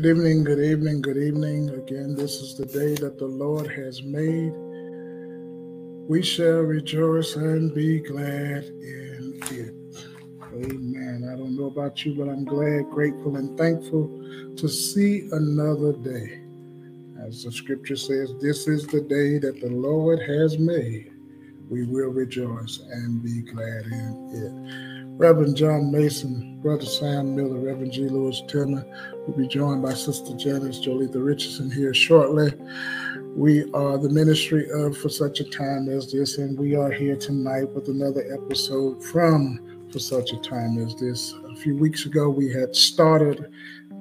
Good evening, good evening, good evening. Again, this is the day that the Lord has made. We shall rejoice and be glad in it. Amen. I don't know about you, but I'm glad, grateful, and thankful to see another day. As the scripture says, this is the day that the Lord has made. We will rejoice and be glad in it. Reverend John Mason, Brother Sam Miller, Reverend G. Lewis Timmer will be joined by Sister Janice Jolita Richardson here shortly. We are the ministry of For Such a Time as This, and we are here tonight with another episode from For Such a Time as This. A few weeks ago, we had started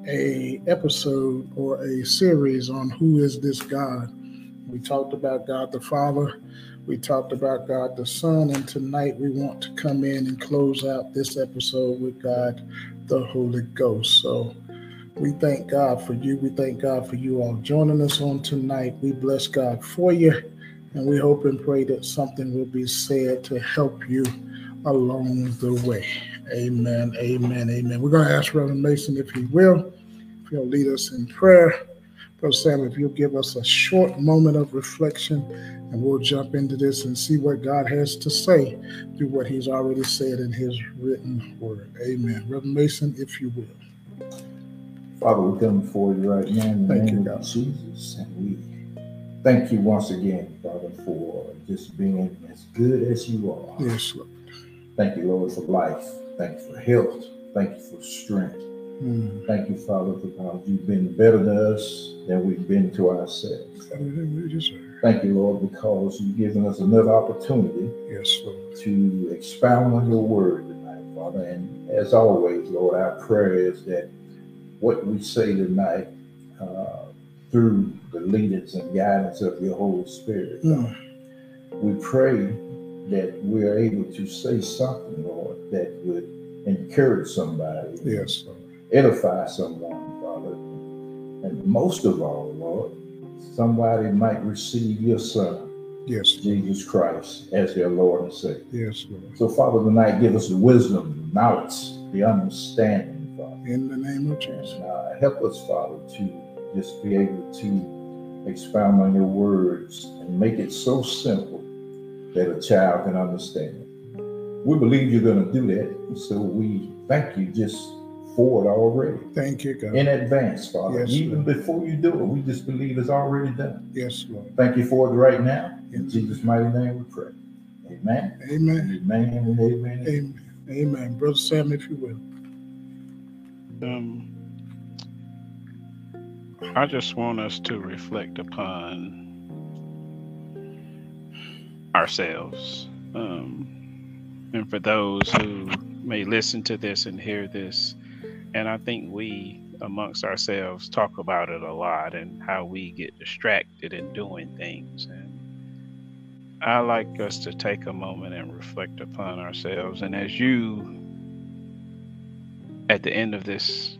a episode or a series on who is this God. We talked about God the Father, we talked about God the Son, and tonight we want to come in and close out this episode with God the Holy Ghost. So we thank God for you. We thank God for you all joining us on tonight. We bless God for you, and we hope and pray that something will be said to help you along the way. Amen. Amen. Amen. We're going to ask Reverend Mason if he will, if he'll lead us in prayer. Brother Sam, if you'll give us a short moment of reflection and we'll jump into this and see what God has to say through what He's already said in His written word. Amen. Reverend Mason, if you will. Father, we come before you right now in the Thank name you, of God. Jesus. And we thank you once again, Father, for just being as good as you are. Yes, Lord. Thank you, Lord, for life. Thank you for health. Thank you for strength. Mm. Thank you, Father, for because you've been better to us than we've been to ourselves. We. Thank you, Lord, because you've given us another opportunity Yes, Lord. to expound on your word tonight, Father. And as always, Lord, our prayer is that what we say tonight uh, through the leadings and guidance of your Holy Spirit, Mm. we pray that we're able to say something, Lord, that would encourage somebody, Yes, Lord. edify someone. And most of all, Lord, somebody might receive your Son, Yes, Jesus Christ, as their Lord and Savior. Yes, Lord. So, Father, tonight give us the wisdom, the knowledge, the understanding, Father. In the name of Jesus. And uh, help us, Father, to just be able to expound on your words and make it so simple that a child can understand it. We believe you're going to do that. So we thank you just for it already Thank you, God. in advance, Father. Yes, Even Lord. before you do it, we just believe it's already done. Yes, Lord. Thank you for it right now. In Yes. Jesus' mighty name we pray. Amen. Amen. Amen and amen. Amen. Amen. Brother Sam, if you will. Um, I just want us to reflect upon ourselves. Um, and for those who may listen to this and hear this, and I think we amongst ourselves talk about it a lot and how we get distracted in doing things. And I like us to take a moment and reflect upon ourselves. And as you, at the end of this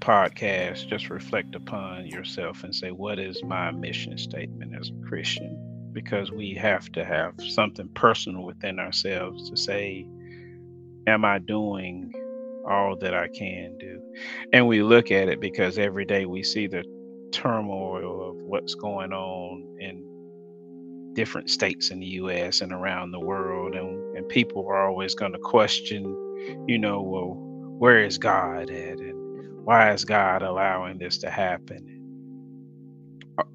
podcast, just reflect upon yourself and say, what is my mission statement as a Christian? Because we have to have something personal within ourselves to say, am I doing all that I can do? And we look at it because every day we see the turmoil of what's going on in different states in the US and around the world. And, and people are always going to question, you know, well, where is God at? And why is God allowing this to happen?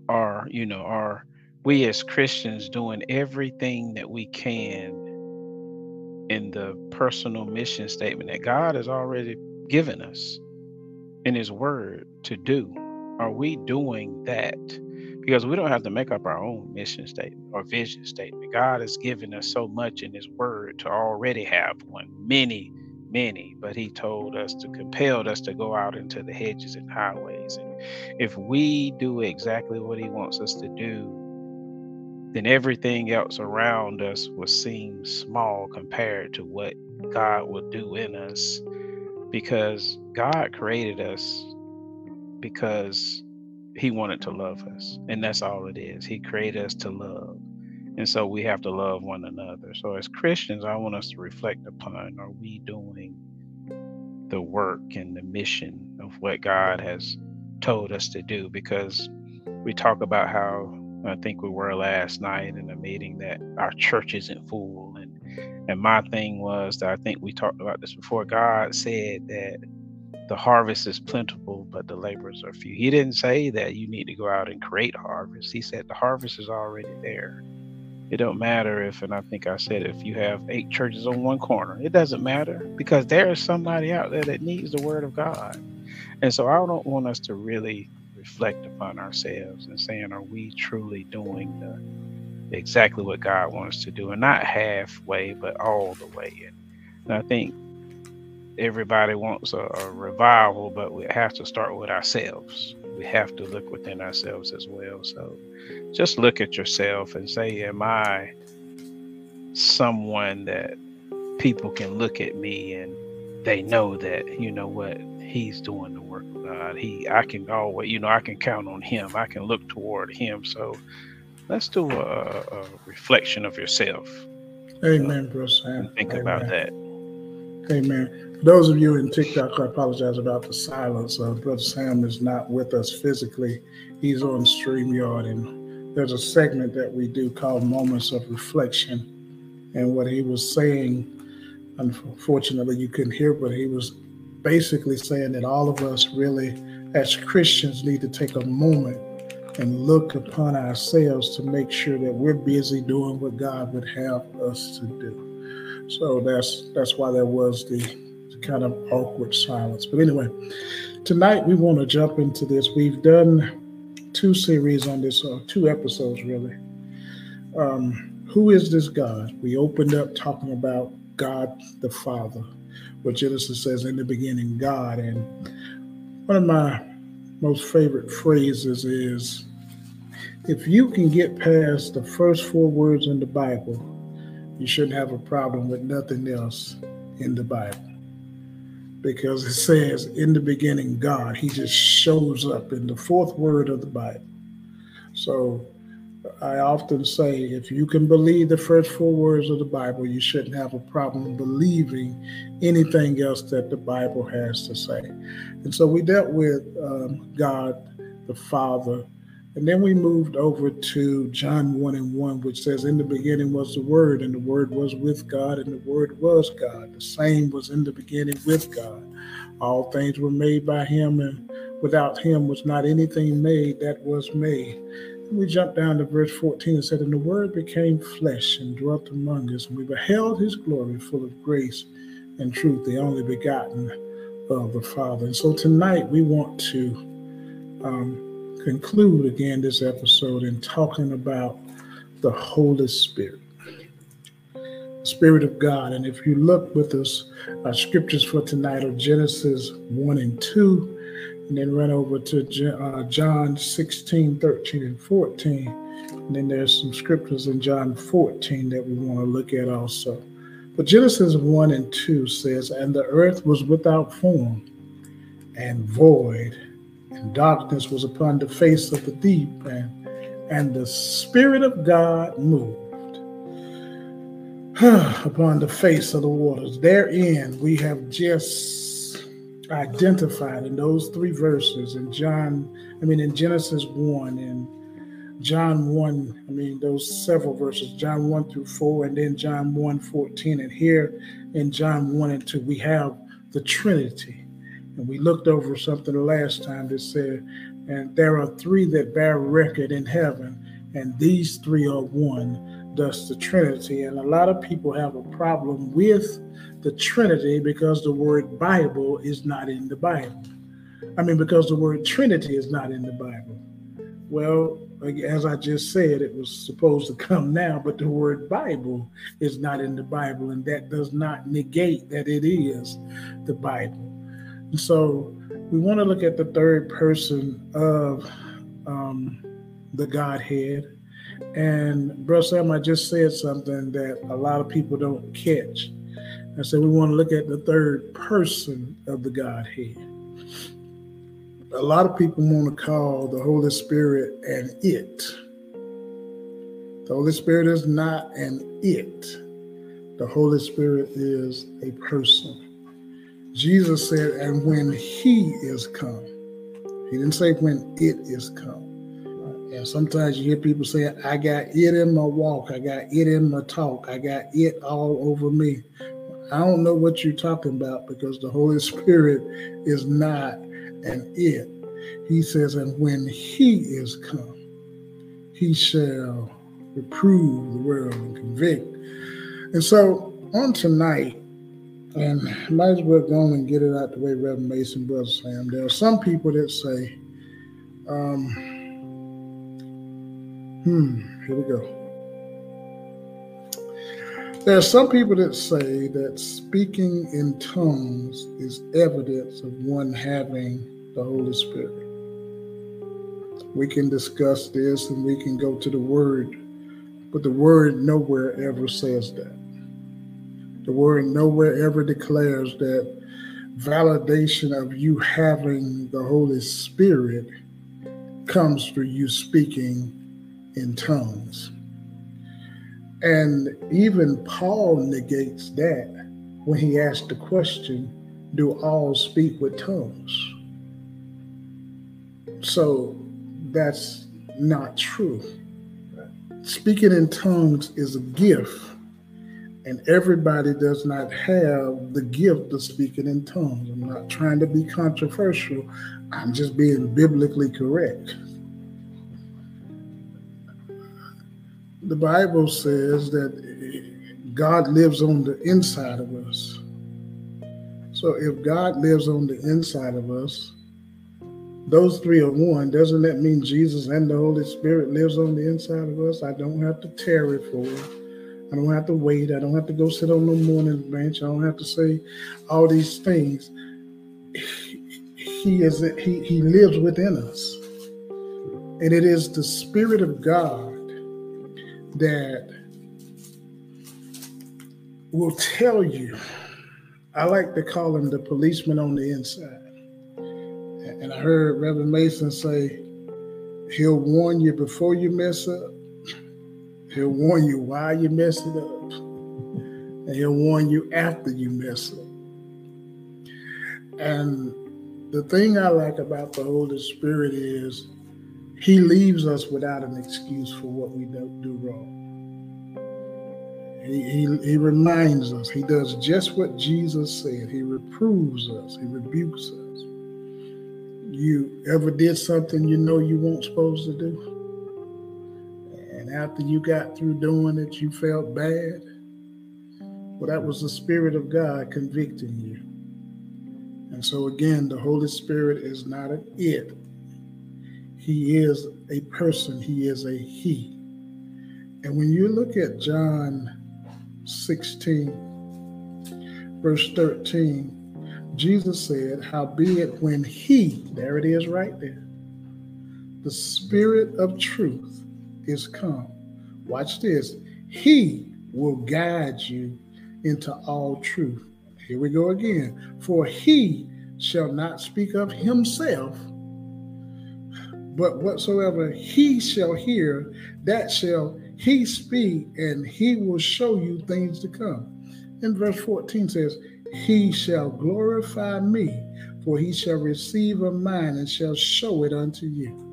Are, you know, are we as Christians doing everything that we can in the personal mission statement that God has already given us in His Word to do? Are we doing that? Because we don't have to make up our own mission statement or vision statement. God has given us so much in His Word to already have one, many, many, but He told us to compelled us to go out into the hedges and highways. And if we do exactly what He wants us to do, then everything else around us will seem small compared to what God will do in us. Because God created us because he wanted to love us and that's all it is. He created us to love and so we have to love one another. So as christians i want us to reflect upon are we doing the work and the mission of what god has told us to do? Because we talk about how I think we were last night in a meeting that our church isn't full and and my thing was that I think we talked about this before God said that the harvest is plentiful but the laborers are few. He didn't say that you need to go out and create harvest. He said the harvest is already there. It don't matter if, and I think I said if you have eight churches on one corner, it doesn't matter because there is somebody out there that needs the word of God. And so I don't want us to really reflect upon ourselves and saying, are we truly doing the exactly what God wants to do and not halfway, but all the way. And, I think everybody wants a, a revival, but we have to start with ourselves. We have to look within ourselves as well. So just look at yourself and say, Am I someone that people can look at me and they know that, you know what, he's doing the work of God. He I can always, you know, I can count on him. I can look toward him. So let's do a, a reflection of yourself. Amen, uh, bro Sam. Think Amen. about that. Amen. For those of you in TikTok, I apologize about the silence. Uh, Brother Sam is not with us physically. He's on StreamYard, and there's a segment that we do called Moments of Reflection. And what he was saying, unfortunately, you couldn't hear, but he was basically saying that all of us really, as Christians, need to take a moment and look upon ourselves to make sure that we're busy doing what God would have us to do. So that's that's why there was the, the kind of awkward silence. But anyway, tonight we want to jump into this. We've done two series on this, or two episodes really. Um, who is this God? We opened up talking about God the Father, what Genesis says in the beginning, God. And one of my most favorite phrases is if you can get past the first four words in the Bible, you shouldn't have a problem with nothing else in the Bible. Because it says, in the beginning, God, He just shows up in the fourth word of the Bible. So I often say, if you can believe the first four words of the Bible, you shouldn't have a problem believing anything else that the Bible has to say. And so we dealt with um, God the Father and then we moved over to John 1 and 1, which says, In the beginning was the Word, and the Word was with God, and the Word was God. The same was in the beginning with God. All things were made by Him, and without Him was not anything made that was made. We jumped down to verse 14 and said, And the Word became flesh and dwelt among us, and we beheld His glory full of grace and truth, the only begotten of the Father. And so tonight we want to. Um, conclude again this episode in talking about the Holy Spirit, Spirit of God. And if you look with us, our scriptures for tonight are Genesis 1 and 2, and then run over to uh, John 16, 13, and 14. And then there's some scriptures in John 14 that we want to look at also. But Genesis 1 and 2 says, And the earth was without form and void and darkness was upon the face of the deep, and, and the Spirit of God moved upon the face of the waters. Therein, we have just identified in those three verses in John, I mean, in Genesis 1 and John 1, I mean, those several verses, John 1 through 4, and then John 1 14. And here in John 1 and 2, we have the Trinity. And we looked over something last time that said, and there are three that bear record in heaven, and these three are one, thus the Trinity. And a lot of people have a problem with the Trinity because the word Bible is not in the Bible. I mean, because the word Trinity is not in the Bible. Well, as I just said, it was supposed to come now, but the word Bible is not in the Bible, and that does not negate that it is the Bible. So we want to look at the third person of um, the Godhead. And Brother Sam, I just said something that a lot of people don't catch. I said we want to look at the third person of the Godhead. A lot of people want to call the Holy Spirit an it. The Holy Spirit is not an it. The Holy Spirit is a person. Jesus said, and when he is come, He didn't say when it is come. And sometimes you hear people say, I got it in my walk, I got it in my talk, I got it all over me. I don't know what you're talking about because the Holy Spirit is not an it. He says, and when he is come, he shall reprove the world and convict. And so on tonight, and might as well go and get it out the way, Reverend Mason, Brother Sam. There are some people that say, um, hmm, here we go. There are some people that say that speaking in tongues is evidence of one having the Holy Spirit. We can discuss this and we can go to the Word, but the Word nowhere ever says that. The word nowhere ever declares that validation of you having the Holy Spirit comes through you speaking in tongues. And even Paul negates that when he asked the question, Do all speak with tongues? So that's not true. Speaking in tongues is a gift and everybody does not have the gift of speaking in tongues. I'm not trying to be controversial, I'm just being biblically correct. The Bible says that God lives on the inside of us. So if God lives on the inside of us, those three are one. Doesn't that mean Jesus and the Holy Spirit lives on the inside of us? I don't have to tarry for it. I don't have to wait. I don't have to go sit on the morning bench. I don't have to say all these things. He is he he lives within us. And it is the Spirit of God that will tell you. I like to call him the policeman on the inside. And I heard Reverend Mason say, he'll warn you before you mess up He'll warn you why you mess it up. And he'll warn you after you mess up. And the thing I like about the Holy Spirit is he leaves us without an excuse for what we don't do wrong. He, he, he reminds us, he does just what Jesus said. He reproves us, he rebukes us. You ever did something you know you weren't supposed to do? And after you got through doing it, you felt bad. Well, that was the Spirit of God convicting you. And so, again, the Holy Spirit is not an it, He is a person, He is a He. And when you look at John 16, verse 13, Jesus said, Howbeit, when He, there it is right there, the Spirit of truth, is come. Watch this. He will guide you into all truth. Here we go again. For he shall not speak of himself, but whatsoever he shall hear, that shall he speak, and he will show you things to come. In verse 14 says, He shall glorify me, for he shall receive of mine and shall show it unto you.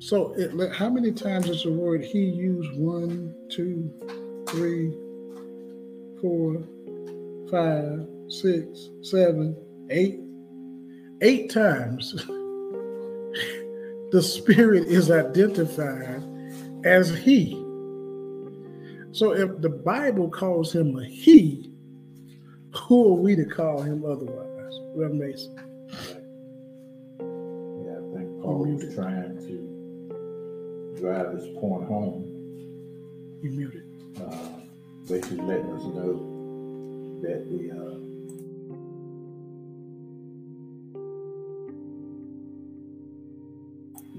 So, it, how many times is the word he used? One, two, three, four, five, six, seven, eight. Eight times the Spirit is identified as He. So, if the Bible calls him a He, who are we to call him otherwise? Well, Mason. Yeah, I think Paul was trying to drive this point home. You muted. Uh, basically letting us know that the uh,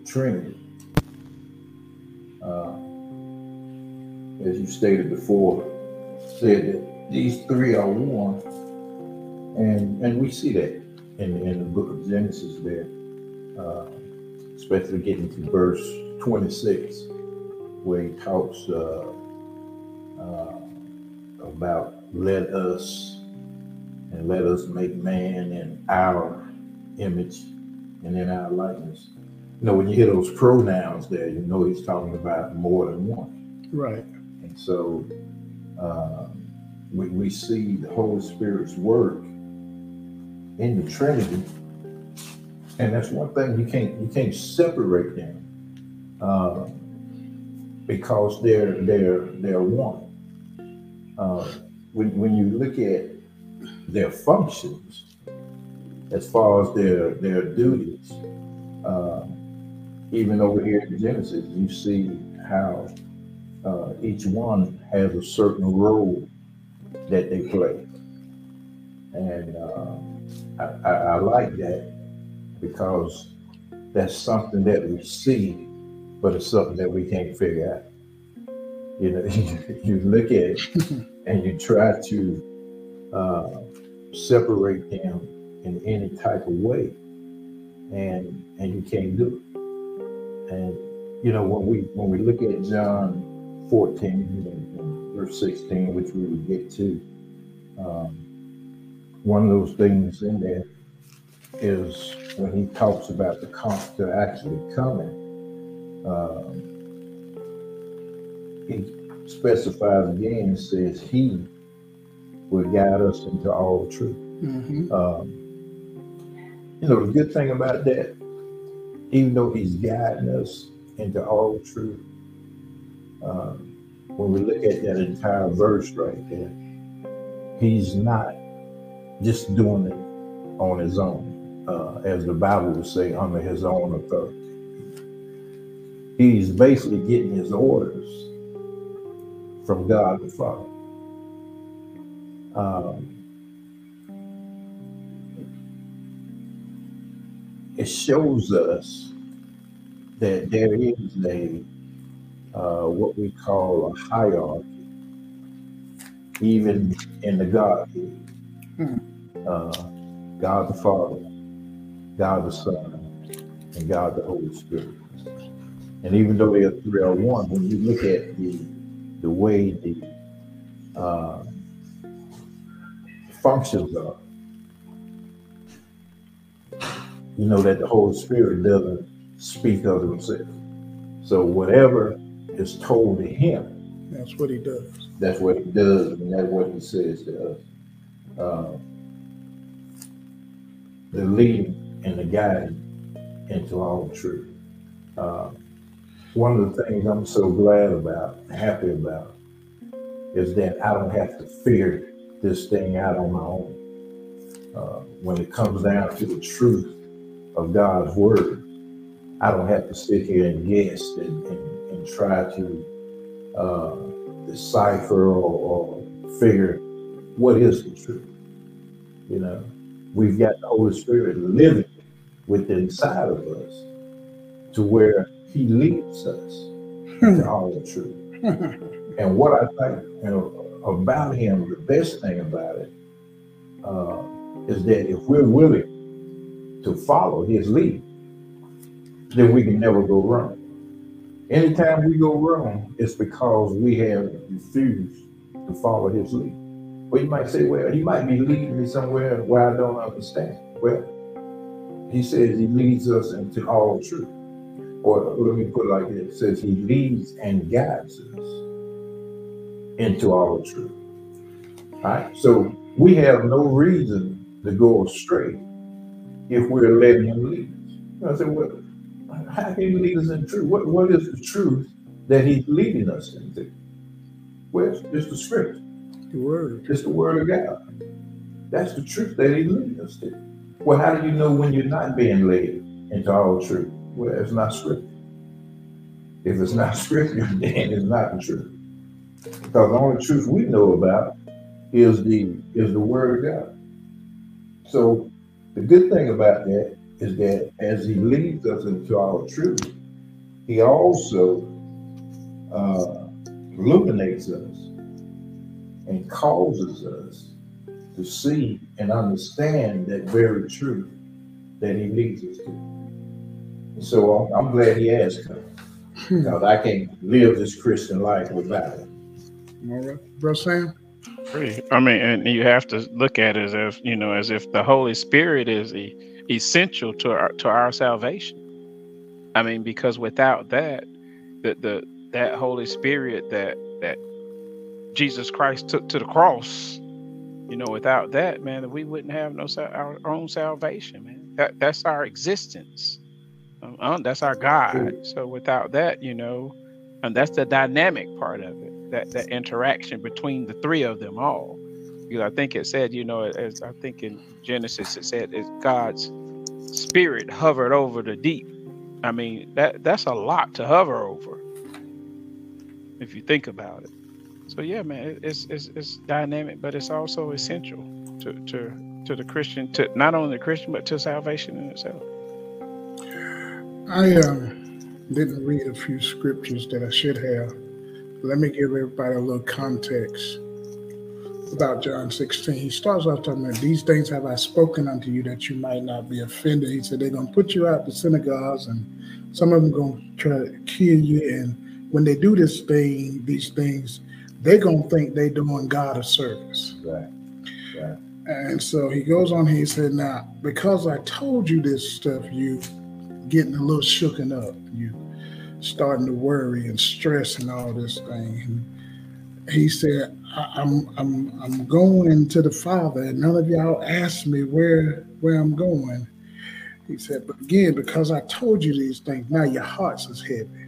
Trinity, uh, as you stated before, said that these three are one, and and we see that in in the book of Genesis there, uh, especially getting to verse 26, where he talks uh, uh, about let us and let us make man in our image and in our likeness. You know, when you hear those pronouns there, you know he's talking about more than one. Right. And so uh, we, we see the Holy Spirit's work in the Trinity, and that's one thing you can't you can't separate them uh, because they're they're they're one. Uh, when when you look at their functions, as far as their their duties, uh, even over here in Genesis, you see how uh, each one has a certain role that they play, and uh, I, I, I like that because that's something that we see, but it's something that we can't figure out. You know, you look at it and you try to uh, separate them in any type of way, and and you can't do it. And you know, when we when we look at John 14 and verse 16, which we will get to, um, one of those things in there is when he talks about the comforter actually coming. Um, he specifies again and says he will guide us into all truth. Mm-hmm. Um, you know, the good thing about that, even though he's guiding us into all truth, um, when we look at that entire verse right there, he's not just doing it on his own, uh, as the Bible would say, under his own authority. He's basically getting his orders from God the Father. Um, it shows us that there is a uh, what we call a hierarchy, even in the Godhead. Hmm. Uh, God the Father, God the Son, and God the Holy Spirit. And even though they are three are one, when you look at the the way the uh, functions are, you know that the Holy Spirit doesn't speak of himself. So whatever is told to him, That's what he does. that's what he does, and that's what he says to us. Uh, the leading and the guiding into all truth. Uh, one of the things I'm so glad about, happy about, is that I don't have to figure this thing out on my own. Uh, when it comes down to the truth of God's word, I don't have to sit here and guess and, and, and try to uh, decipher or, or figure what is the truth. You know, we've got the Holy Spirit living within inside of us to where He leads us to all the truth. And what I think you know, about Him, the best thing about it, uh, is that if we're willing to follow His lead, then we can never go wrong. Anytime we go wrong, it's because we have refused to follow His lead. Well, you might say, well, He might be leading me somewhere where I don't understand. Well, He says He leads us into all truth. Or let me put it like this: it says He leads and guides us into all truth. All right. So we have no reason to go astray if we're letting Him lead us. I said, well, how can He lead us in truth? What, what is the truth that He's leading us into? Well, it's the scripture. The word. It's the word of God. That's the truth that He's leading us to. Well, how do you know when you're not being led into all truth? Well, it's not scripture. If it's not scripture, then it's not the truth. Because the only truth we know about is the is the word of God. So the good thing about that is that as he leads us into our truth, he also uh, illuminates us and causes us to see and understand that very truth that he leads us to. And so I'm, I'm glad he has come because I can't live this Christian life without it. All right. Bro Sam? Free. I mean, and you have to look at it as if you know, as if the Holy Spirit is the essential to our to our salvation. I mean, because without that, the the that Holy Spirit that that Jesus Christ took to the cross, you know, without that, man, we wouldn't have no our own salvation, man. That that's our existence. Um, that's our God. So without that, you know, and that's the dynamic part of it. That that interaction between the three of them all. Know, I think it said, you know, as I think in Genesis it said, it's God's spirit hovered over the deep. I mean, that that's a lot to hover over if you think about it. So yeah, man, it's it's it's dynamic, but it's also essential to to to the Christian, to not only the Christian, but to salvation in itself. I um, didn't read a few scriptures that I should have. Let me give everybody a little context about John 16. He starts off talking about these things have I spoken unto you that you might not be offended. He said they're gonna put you out the synagogues and some of them gonna try to kill you. And when they do this thing, these things, they're gonna think they're doing God a service. Right. Right. And so he goes on, he said, Now, because I told you this stuff, you getting a little shooken up. You starting to worry and stress and all this thing. And he said, I'm I'm I'm going to the Father, and none of y'all asked me where where I'm going. He said, but again, because I told you these things, now your hearts is heavy.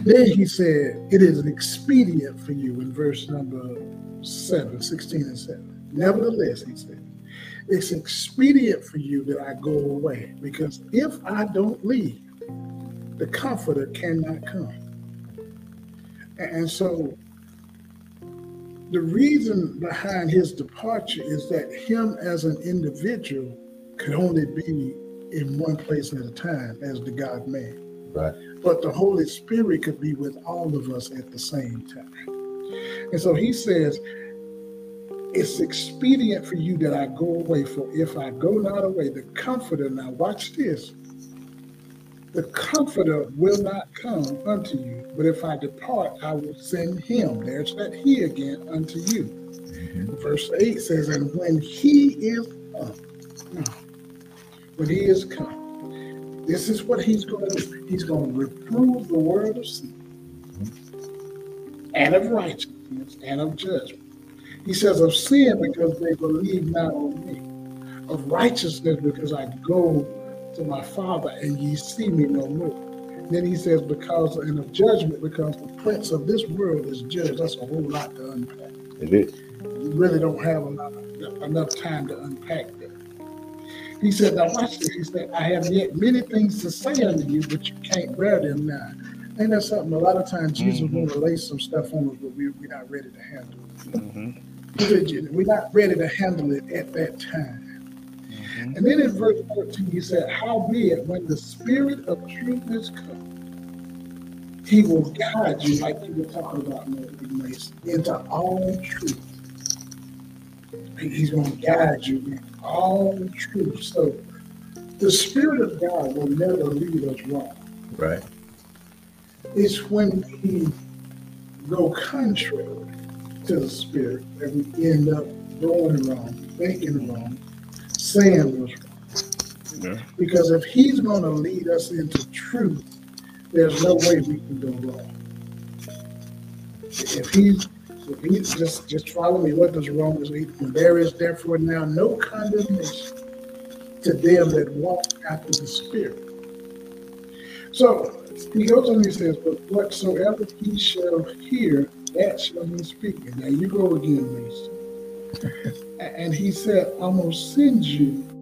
Then he said, It is expedient for you in verse number 7, 16 and 7. Nevertheless, he said, It's expedient for you that I go away, because if I don't leave, the comforter cannot come. And so the reason behind his departure is that him as an individual could only be in one place at a time as the God man. Right. But the Holy Spirit could be with all of us at the same time. And so he says, It's expedient for you that I go away, for if I go not away, the comforter, now watch this, the comforter will not come unto you, but if I depart, I will send him. There's that he again unto you. Mm-hmm. Verse 8 says, And when he is come, when he is come, this is what he's going to do. He's going to reprove the world of sin and of righteousness and of judgment. He says of sin because they believe not on me, of righteousness because I go to my Father and ye see me no more. Then he says because and of judgment because the prince of this world is judged. That's a whole lot to unpack. It is. We really don't have enough, enough time to unpack that. He said, Now watch this. He said, I have yet many things to say unto you, but you can't bear them now. Ain't that something? A lot of times Jesus mm-hmm. to lay some stuff on us, but we, we're not ready to handle it. Mm-hmm. We're not ready to handle it at that time. And then in verse 14, he said, Howbeit, when the Spirit of truth is come, he will guide you, like you were talking about, into all truth. He's going to guide you in all truth. So the Spirit of God will never lead us wrong. Right. It's when we go contrary to the Spirit that we end up going wrong, thinking wrong, wrong. Yeah. Because if He's going to lead us into truth, there's no way we can go wrong. If He's if he's just just follow me. What does Romans 8? There is therefore now no condemnation to them that walk after the Spirit. So he goes on and he says, But whatsoever he shall hear, that shall he speak. And now you go again, Mason. And he said, I'm going to send you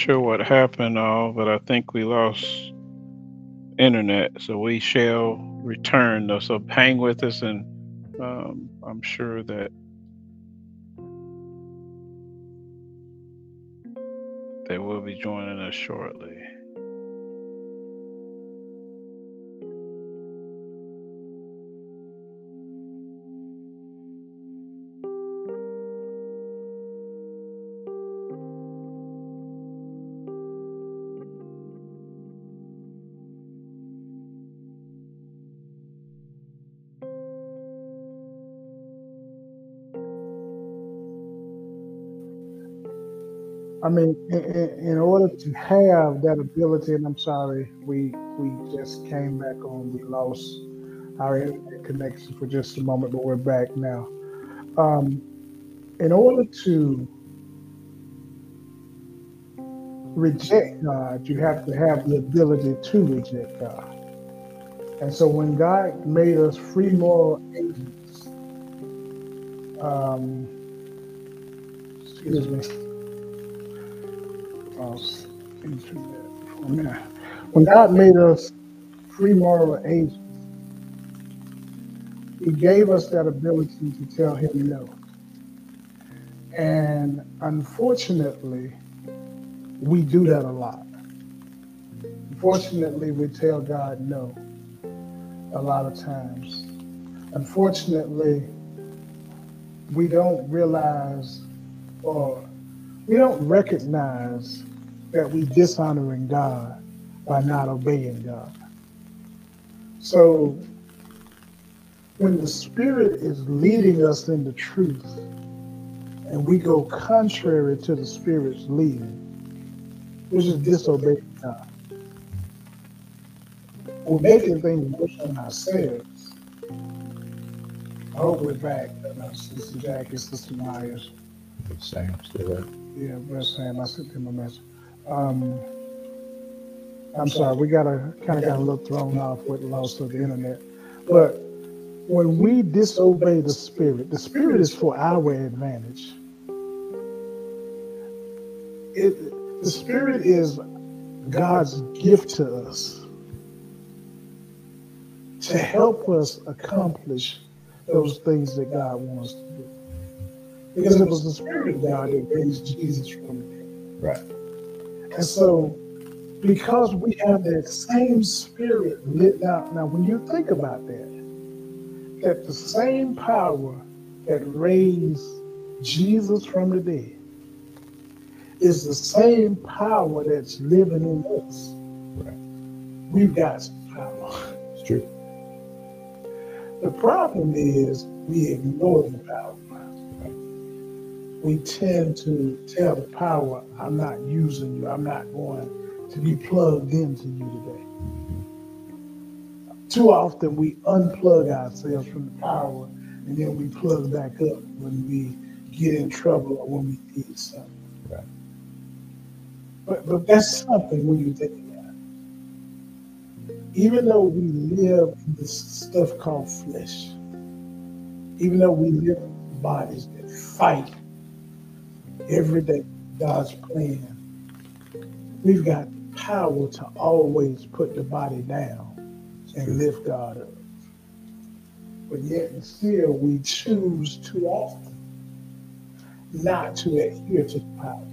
sure what happened, all, but I think we lost internet, so we shall return. Though, so hang with us, and um, I'm sure that they will be joining us shortly. I mean, in, in, order to have that ability, and I'm sorry, we we just came back on. We lost our internet connection for just a moment, but we're back now. Um, in order to reject God, you have to have the ability to reject God. And so when God made us free moral agents, um, excuse me when God made us free moral agents, He gave us that ability to tell Him no. And unfortunately, we do that a lot. Unfortunately, we tell God no a lot of times. Unfortunately, we don't realize or we don't recognize that we dishonoring God by not obeying God. So when the Spirit is leading us in the truth and we go contrary to the Spirit's leading, which is disobeying God, we're making things worse on ourselves. I hope we're back. Sister Jackie, Sister Myers. Sam, still there? Yeah, bless Sam. I sent him a message. Um, I'm sorry, we got a kind of got a little thrown off with loss of the internet. But when we disobey the Spirit, the Spirit is for our advantage. It, the Spirit is God's gift to us to help us accomplish those things that God wants to do. Because it was the Spirit of God that raised Jesus from the dead. Right. And so, because we have that same spirit lit out, now when you think about that, that the same power that raised Jesus from the dead is the same power that's living in us. Right. We've got some power. It's true. The problem is we ignore the power we tend to tell the power, I'm not using you, I'm not going to be plugged into you today. Too often we unplug ourselves from the power and then we plug back up when we get in trouble or when we need something. Right. But, but that's something when you think about it. Even though we live in this stuff called flesh, even though we live in bodies that fight every day God's plan. We've got power to always put the body down and lift God up. But yet and still we choose too often not to adhere to the power,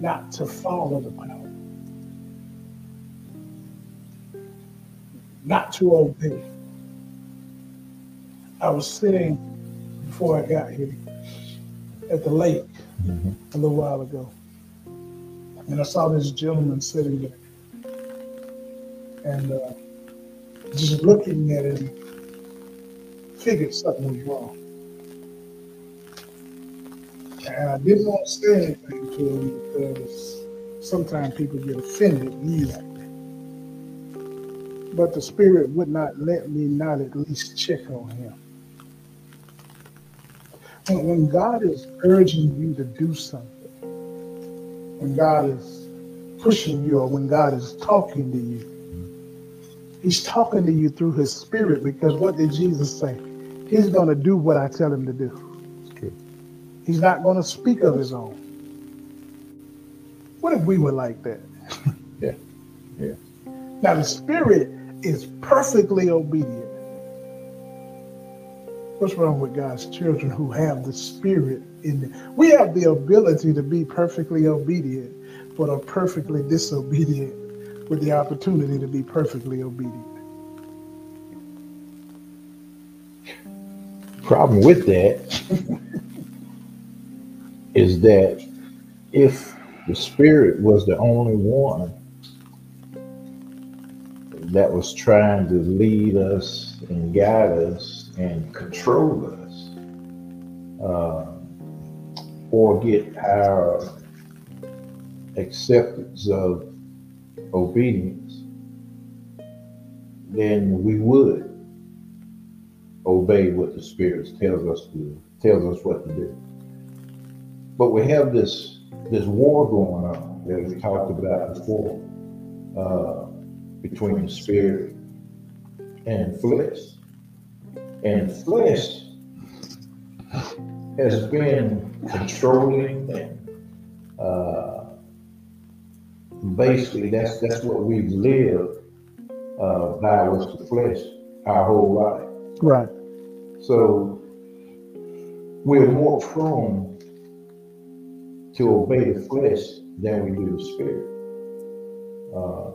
not to follow the power, not to obey. I was sitting before I got here at the lake mm-hmm. a little while ago. And I saw this gentleman sitting there. And uh, just looking at him, figured something was wrong. And I didn't want to say anything to him because sometimes people get offended easily. But the Spirit would not let me not at least check on him when God is urging you to do something, when God is pushing you, or when God is talking to you, He's talking to you through His Spirit because what did Jesus say? He's going to do what I tell Him to do. Okay. He's not going to speak of His own. What if we were like that? Yeah. Yeah. Now the spirit is perfectly obedient. What's wrong with God's children who have the spirit in them? We have the ability to be perfectly obedient, but are perfectly disobedient with the opportunity to be perfectly obedient. Problem with that is that if the spirit was the only one that was trying to lead us and guide us and control us, uh, or get our acceptance of obedience, then we would obey what the Spirit tells us to do, tells us what to do. But we have this this war going on that we talked about before uh, between the Spirit and flesh. And flesh has been controlling and uh, basically that's that's what we've lived uh, by was the flesh our whole life. Right. So we're more prone to obey the flesh than we do the spirit. Uh,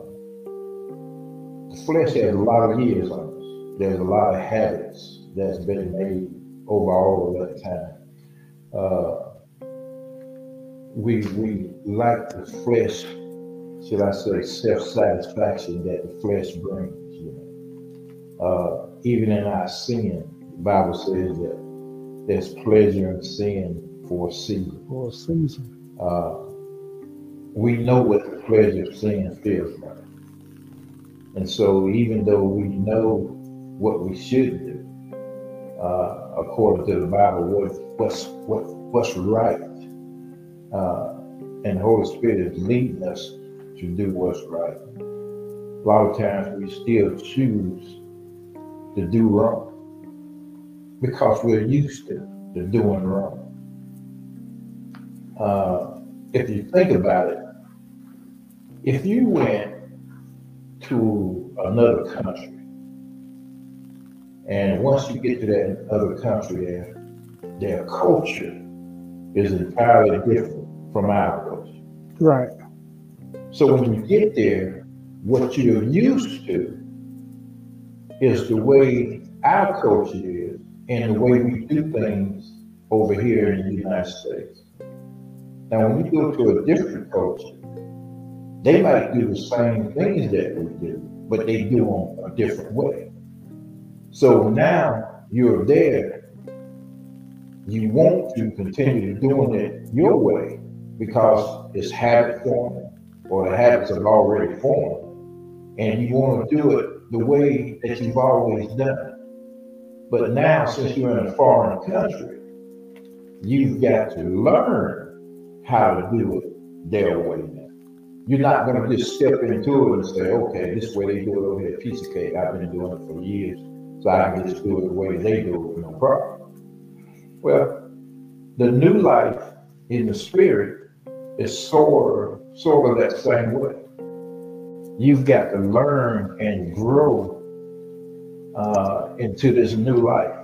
the flesh has a lot of years on us. There's a lot of habits that's been made over all of that time. Uh, we we like the flesh, should I say, self-satisfaction that the flesh brings. You know, uh, even in our sin, the Bible says that there's pleasure in sin for a season. For a season. Uh, we know what the pleasure of sin feels like. And so, even though we know what we should do, uh, according to the Bible, what, what's what what's right, uh, and the Holy Spirit is leading us to do what's right. A lot of times, we still choose to do wrong because we're used to, to doing wrong. Uh, if you think about it, if you went to another country, and once you get to that other country, their, their culture is entirely different from our culture. Right. So when you get there, what you're used to is the way our culture is and the way we do things over here in the United States. Now, when you go to a different culture, they might do the same things that we do, but they do them a different way. So now you're there, you want to continue doing it your way because it's habit forming or the habits have already formed, and you want to do it the way that you've always done it. But now, since you're in a foreign country, you've got to learn how to do it their way now. You're not going to just step into it and say, okay, this way they do it over here, piece of cake. I've been doing it for years, so I can just do it the way they do it, no problem. Well, the new life in the spirit is sort of, sort of that same way. You've got to learn and grow uh, into this new life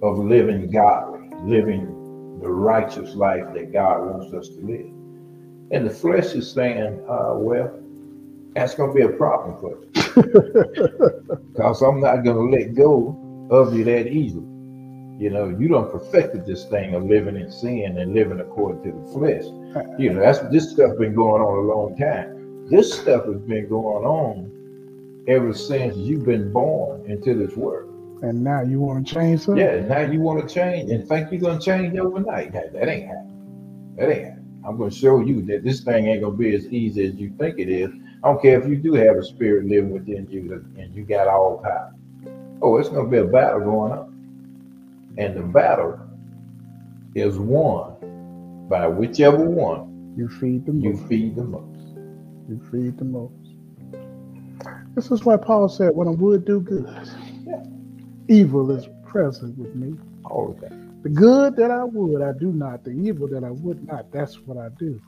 of living godly, living the righteous life that God wants us to live. And the flesh is saying, uh, well, that's going to be a problem for you. Because I'm not going to let go of you that easily. You know, you don't perfected this thing of living in sin and living according to the flesh. You know, that's this stuff been going on a long time. This stuff has been going on ever since you've been born into this world. And now you want to change something? Yeah, now you want to change and think you're gonna change overnight. That, that ain't happening. That ain't happening. I'm gonna show you that this thing ain't gonna be as easy as you think it is. I don't care if you do have a spirit living within you and you got all power. Oh, it's gonna be a battle going on. And the battle is won by whichever one You feed the most. you feed the most. You feed the most. This is why Paul said, when I would do good, Yeah. evil is present with me. All of that. The good that I would, I do not. The evil that I would not, that's what I do.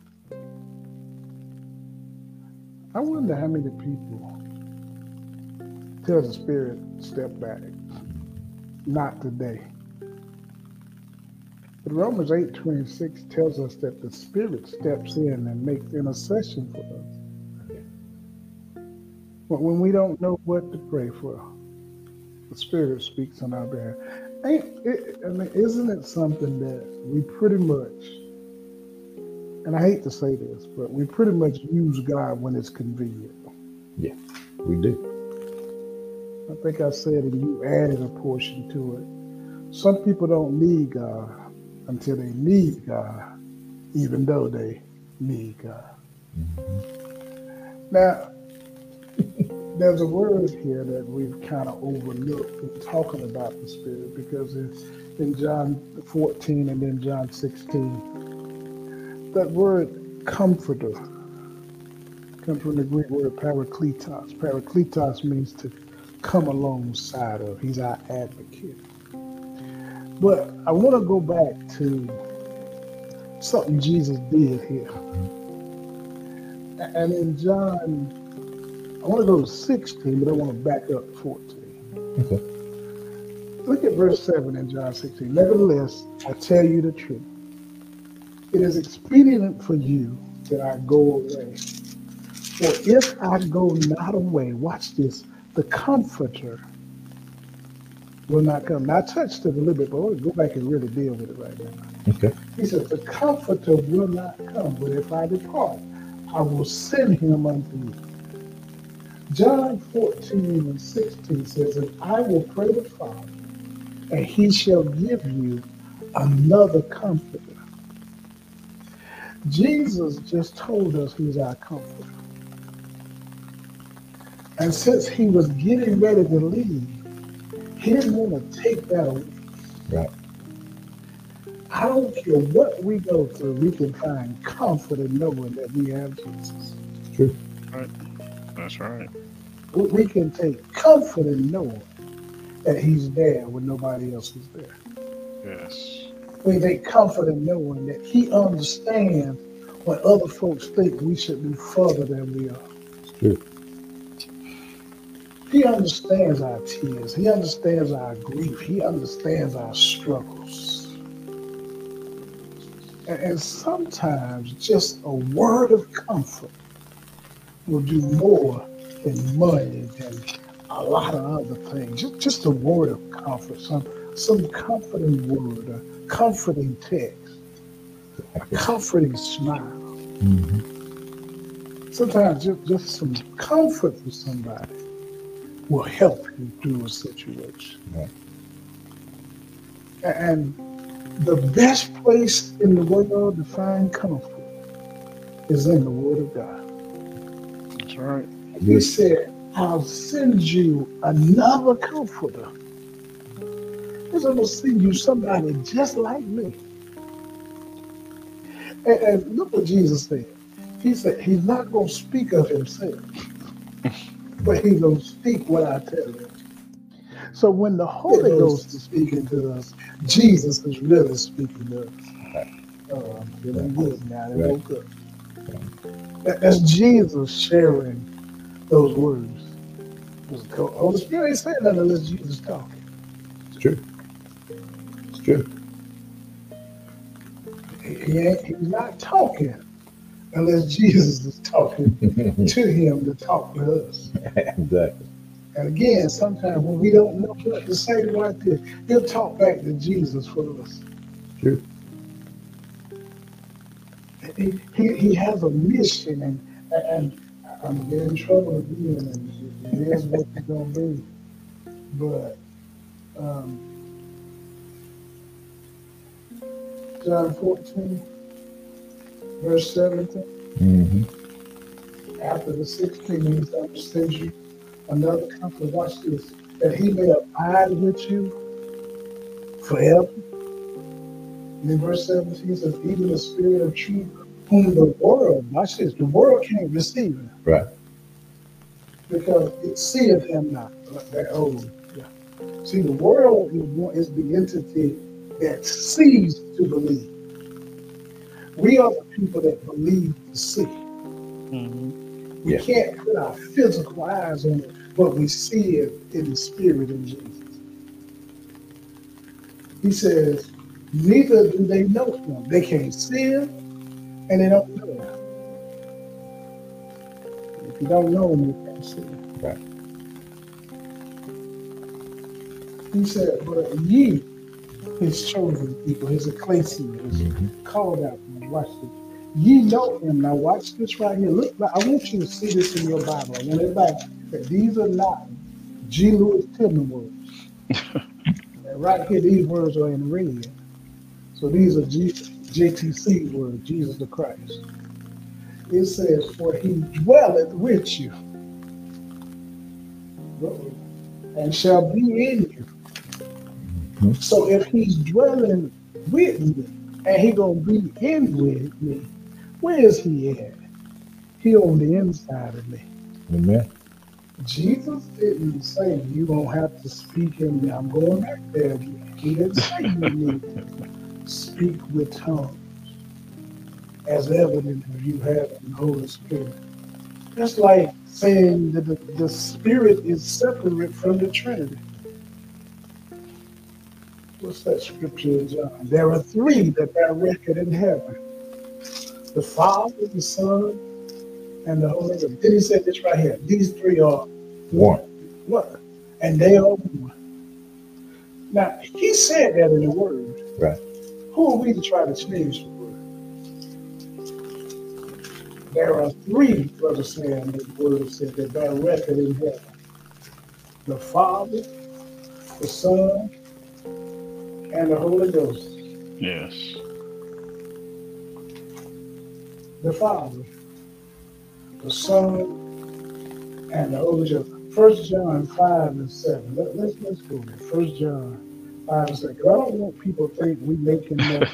I wonder how many people tell the spirit, step back. Not today. But Romans 8 26 tells us that the spirit steps in and makes intercession for us. But when we don't know what to pray for, the spirit speaks on our behalf. Ain't it, I mean, isn't it something that we pretty much, and I hate to say this, but we pretty much use God when it's convenient. Yeah, we do. I think I said it, you added a portion to it. Some people don't need God until they need God, even though they need God. Mm-hmm. Now, there's a word here that we've kind of overlooked in talking about the Spirit because it's in John 14 and then John 16. That word comforter comes from the Greek word parakletos. Parakletos means to come alongside of. He's our advocate. But I want to go back to something Jesus did here. And in John, I want to go to 16, but I want to back up 14. Okay. Look at verse 7 in John 16. Nevertheless, I tell you the truth. It is expedient for you that I go away. For if I go not away, watch this, the comforter will not come. Now, I touched it a little bit, but we'll go back and really deal with it right now. Okay. He says, The comforter will not come, but if I depart, I will send him unto you. John 14 and 16 says, And I will pray the Father, and he shall give you another comforter. Jesus just told us he's our comforter. And since he was getting ready to leave, he didn't want to take that away. Right. I don't care what we go through, we can find comfort in knowing that we have Jesus. True. Right. That's right. We can take comfort in knowing that he's there when nobody else is there. Yes. We take comfort in knowing that he understands when other folks think we should be further than we are. True. He understands our tears. He understands our grief. He understands our struggles. And, sometimes just a word of comfort will do more than money than a lot of other things. Just, just a word of comfort, some some comforting word, comforting text, a comforting smile. Mm-hmm. Sometimes just, just some comfort for somebody will help you through a situation. Right. And the best place in the world to find comfort is in the Word of God. That's right. He said, I'll send you another comforter. He's going to send you somebody just like me. And, and look what Jesus said. He said, He's not going to speak of Himself. but he's going to speak what I tell him. So when the Holy Ghost is speaking to us, Jesus is really speaking to us. Uh, I'm good now. Woke up. That's Jesus sharing those words. The Holy Spirit ain't saying that unless Jesus talking. It's true. It's. He ain't, he's not talking unless Jesus is talking to him to talk to us. Exactly. And again, sometimes when we don't know what to say right there, he'll talk back to Jesus for us. True. He, he, he has a mission, and, and I'm getting in trouble again, and it is what it's going to be. But um, John 14, verse 17. Mm-hmm. After the 16, he's going to send you another comfort. Watch this. That he may abide with you forever. And in verse 17 he says, even the spirit of truth, whom the world, watch this, the world can't receive him. Right. Because it seeth him not. That old. Yeah. See, the world is, is the entity that sees to believe. We are the people that believe to see. Mm-hmm. We Yeah. can't put our physical eyes on it, but we see it in the spirit of Jesus. He says, neither do they know him. They can't see him and they don't know him. If you don't know him, you can't see him. Right. He said, but ye, his chosen people, his ecclesia, his Mhm. called out. Watch this. Ye know him. Now watch this right here. Look, I want you to see this in your Bible. I want everybody that these are not G. Lewis Tillman words. Right here, these words are in red. So these are G, JTC words, Jesus the Christ. It says, For he dwelleth with you and shall be in you. Mhm. So if he's dwelling with me and he gonna be in with me, where is he at? He on the inside of me. Amen. Jesus didn't say you don't have to speak in me. I'm going back there again. He didn't say you need to speak with tongues as evidence of you having the Holy Spirit. That's like saying that the, the Spirit is separate from the Trinity. What's that scripture in John? There are three that bear record in heaven. The Father, the Son, and the Holy Ghost. Then he said this right here. These three are One. what? And they are one. Now, he said that in the word. Right. Who are we to try to change the word? There are three, brother Sam, the word said that bear record in heaven. The Father, the Son, and the Holy Ghost. Yes. the Father, the Son, and the Holy Ghost. First John five and seven. Let, let's let's go there. First John five and seven. 'Cause I don't want people to think we making up.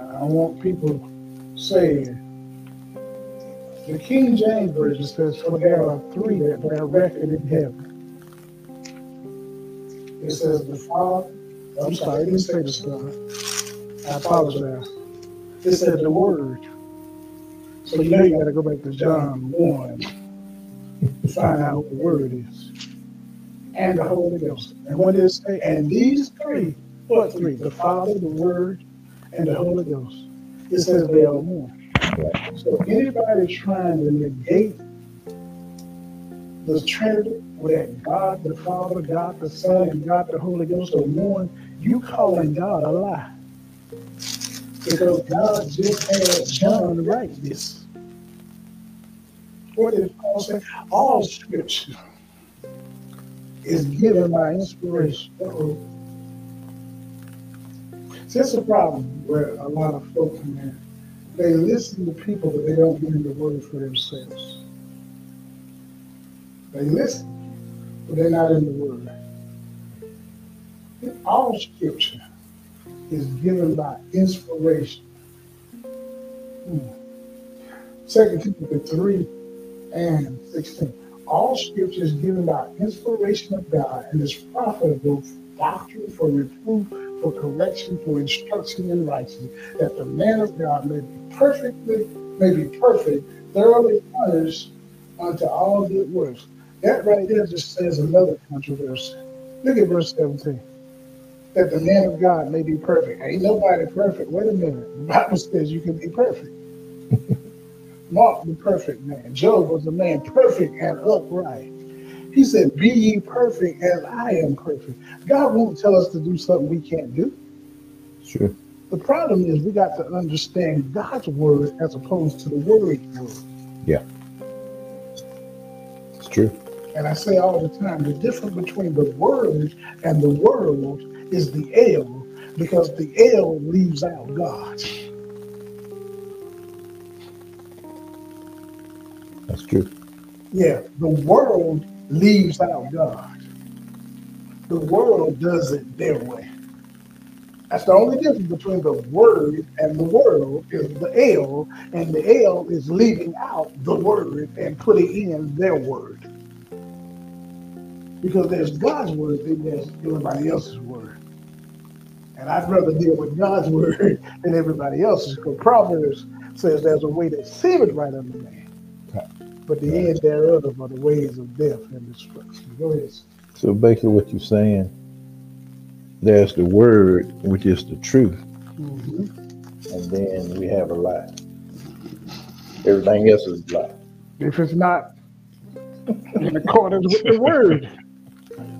I want people saying the King James Version says, For there are three that bear record in heaven. It says the Father, I'm sorry, it didn't say the Son. I apologize. It said the Word. So you know you got to go back to John 1 to find out what the Word is. And the Holy Ghost. And what does it? And these three, what three? The Father, the Word, and the Holy Ghost. It says they are one. So anybody trying to negate the Trinity, that God the Father, God the Son, and God the Holy Ghost are one, you calling God a lie. Because God just had John write this. What did Paul say? All scripture is given by inspiration. Uh-oh. See, that's a problem where a lot of folks, man, they listen to people, but they don't get in the word for themselves. They listen, but they're not in the word. All scripture is given by inspiration. Hmm. Second Timothy 3 and 16. All scripture is given by inspiration of God and is profitable for doctrine, for reproof, for correction, for instruction in righteousness, that the man of God may be perfectly, may be perfect, thoroughly furnished unto all good works. That right there just says another controversy. Look at verse 17. That the man of God may be perfect. Ain't nobody perfect. Wait a minute. The Bible says you can be perfect. Mark the perfect man. Job was a man perfect and upright. He said, Be ye perfect as I am perfect. God won't tell us to do something we can't do. Sure. The problem is we got to understand God's word as opposed to the word Yeah. It's true. And I say all the time, the difference between the word and the world is the L, because the L leaves out God. That's true. Yeah, the world leaves out God. The world does it their way. That's the only difference between the word and the world is the L, and the L is leaving out the word and putting in their word. Because there's God's word, then there's everybody else's word. And I'd rather deal with God's word than everybody else's. Because Proverbs says there's a way that seemeth right unto man, but the end thereof are the ways of death and destruction. Go ahead. So basically, what you're saying, there's the word, which is the truth, Mhm. and then we have a lie. Everything else is a lie. If it's not in accordance with the word,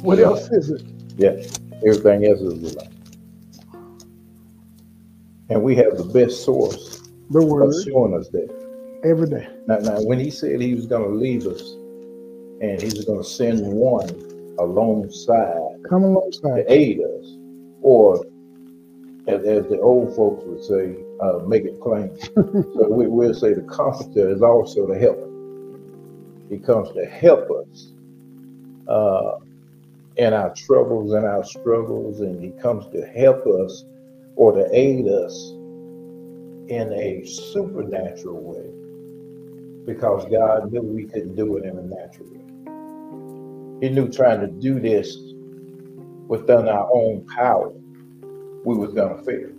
what else is it? Yeah, everything else is. And we have the best source The word showing us that. every day. Now, now, when he said he was going to leave us, and he was going to send one alongside Come alongside. to aid us, or as, as the old folks would say, uh, make it plain. so we, we'll say the comforter is also the helper. He comes to help us uh, in our troubles and our struggles, and he comes to help us or to aid us in a supernatural way because God knew we couldn't do it in a natural way. He knew trying to do this within our own power, we was gonna fail.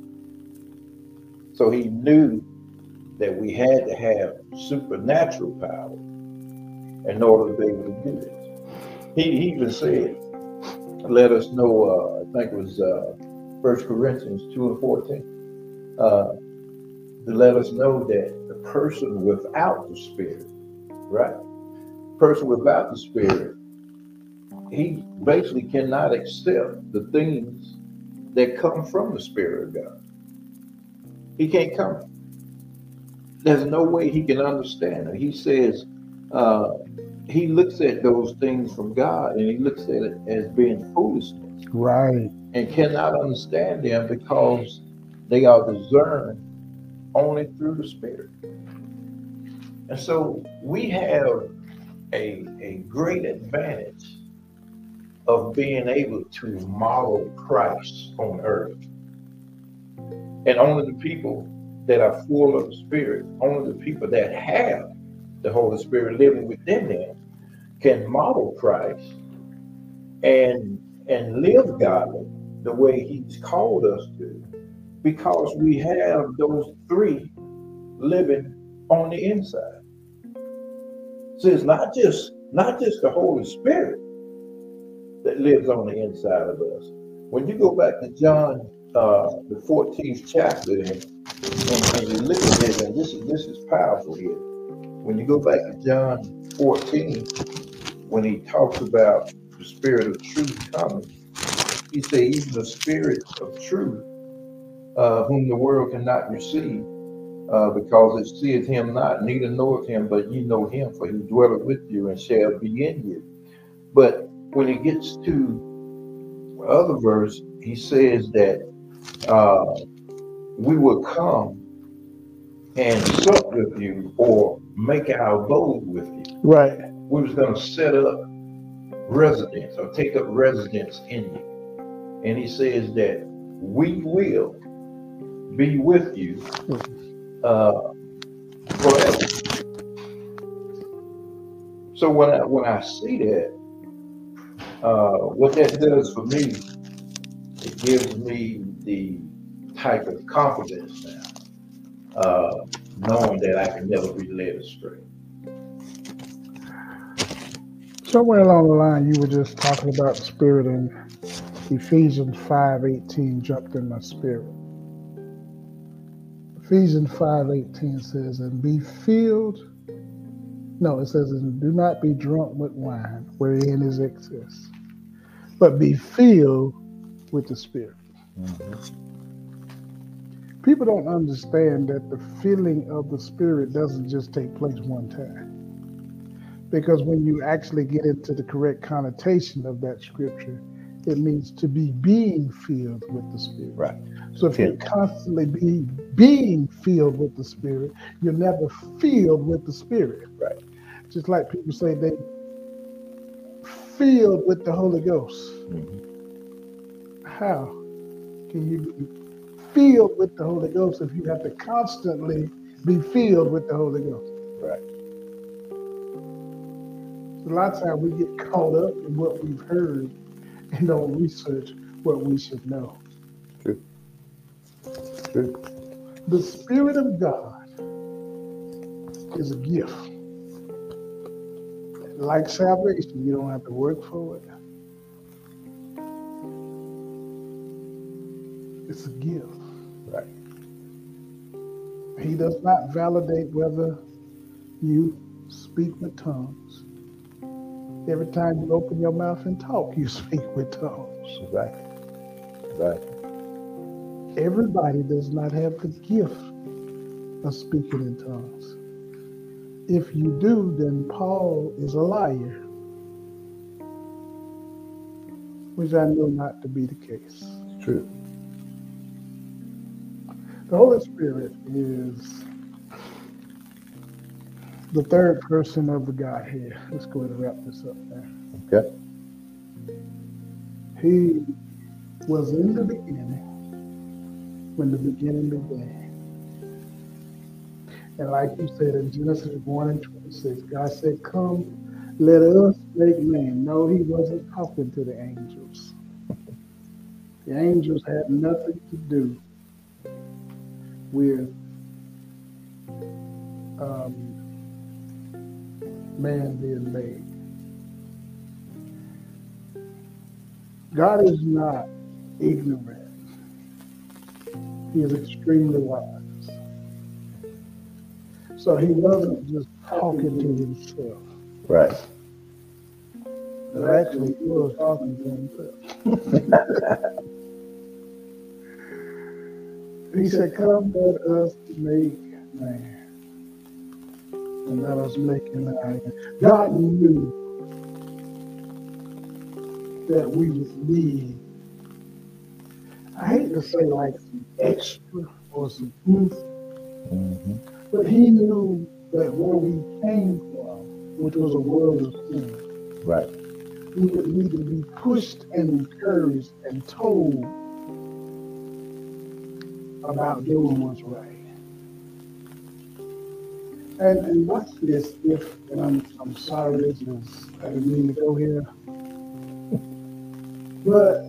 So he knew that we had to have supernatural power in order to be able to do this. He even said, let us know, uh, I think it was uh, 1 Corinthians 2 and 14, uh, to let us know that the person without the Spirit, right? Person without the Spirit, he basically cannot accept the things that come from the Spirit of God. He can't come. There's no way he can understand it. He says uh, he looks at those things from God and he looks at it as being foolishness Right. and cannot understand them because they are discerned only through the Spirit. And so we have a, a great advantage of being able to model Christ on earth. And only the people that are full of the Spirit, only the people that have the Holy Spirit living within them can model Christ and and live godly the way he's called us to because we have those three living on the inside. So it's not just not just the holy spirit that lives on the inside of us. When you go back to john uh, the 14th chapter and, and, you look at this and this is this is powerful here when you go back to john 14 when he talks about the spirit of truth coming. He said, even the spirit of truth, uh, whom the world cannot receive, uh, because it seeth him not, neither knoweth him, but ye know him, for he dwelleth with you and shall be in you. But when he gets to the other verse, he says that uh, we will come and sup with you or make our abode with you Right. we was going to set up residence or take up residence in you. And he says that we will be with you uh, forever. So when I when I see that, uh, what that does for me, it gives me the type of confidence now, uh, knowing that I can never be led astray. Somewhere along the line, you were just talking about the spirit, and Ephesians five eighteen jumped in my spirit. Ephesians five eighteen says, "And be filled." No, it says, "And do not be drunk with wine, wherein is excess, but be filled with the Spirit." Mm-hmm. People don't understand that the filling of the Spirit doesn't just take place one time because when you actually get into the correct connotation of that scripture, it means to be being filled with the Spirit. Right. So if you're constantly be being filled with the Spirit, you're never filled with the Spirit. Right. Just like people say they filled with the Holy Ghost. Mhm. How can you be filled with the Holy Ghost if you have to constantly be filled with the Holy Ghost? Right. A lot of times we get caught up in what we've heard and don't research what we should know. True. The Spirit of God is a gift. like salvation, you don't have to work for it. It's a gift. He does not validate whether you speak with tongues. Every time you open your mouth and talk, you speak with tongues. Right. Right. Everybody does not have the gift of speaking in tongues. If you do, then Paul is a liar, which I know not to be the case. It's true. The Holy Spirit is the third person of the Godhead. Let's go ahead and wrap this up there. Okay. He was in the beginning when the beginning began. And like you said in Genesis 1 and 26, God said, Come, let us make man. No, he wasn't talking to the angels. The angels had nothing to do with um, man being made. God is not ignorant. He is extremely wise. So he wasn't just talking to himself. Right. But actually, he was talking to himself. he said, Come, let us make man. And let us make him our image." God knew that we would need, I hate to say like some extra or some oomph, hmm but he knew that where we came from, which was a world of sin, Right. we would need to be pushed and encouraged and told about doing what's right. And, and watch this if, and I'm, I'm sorry, this is, I didn't mean to go here. But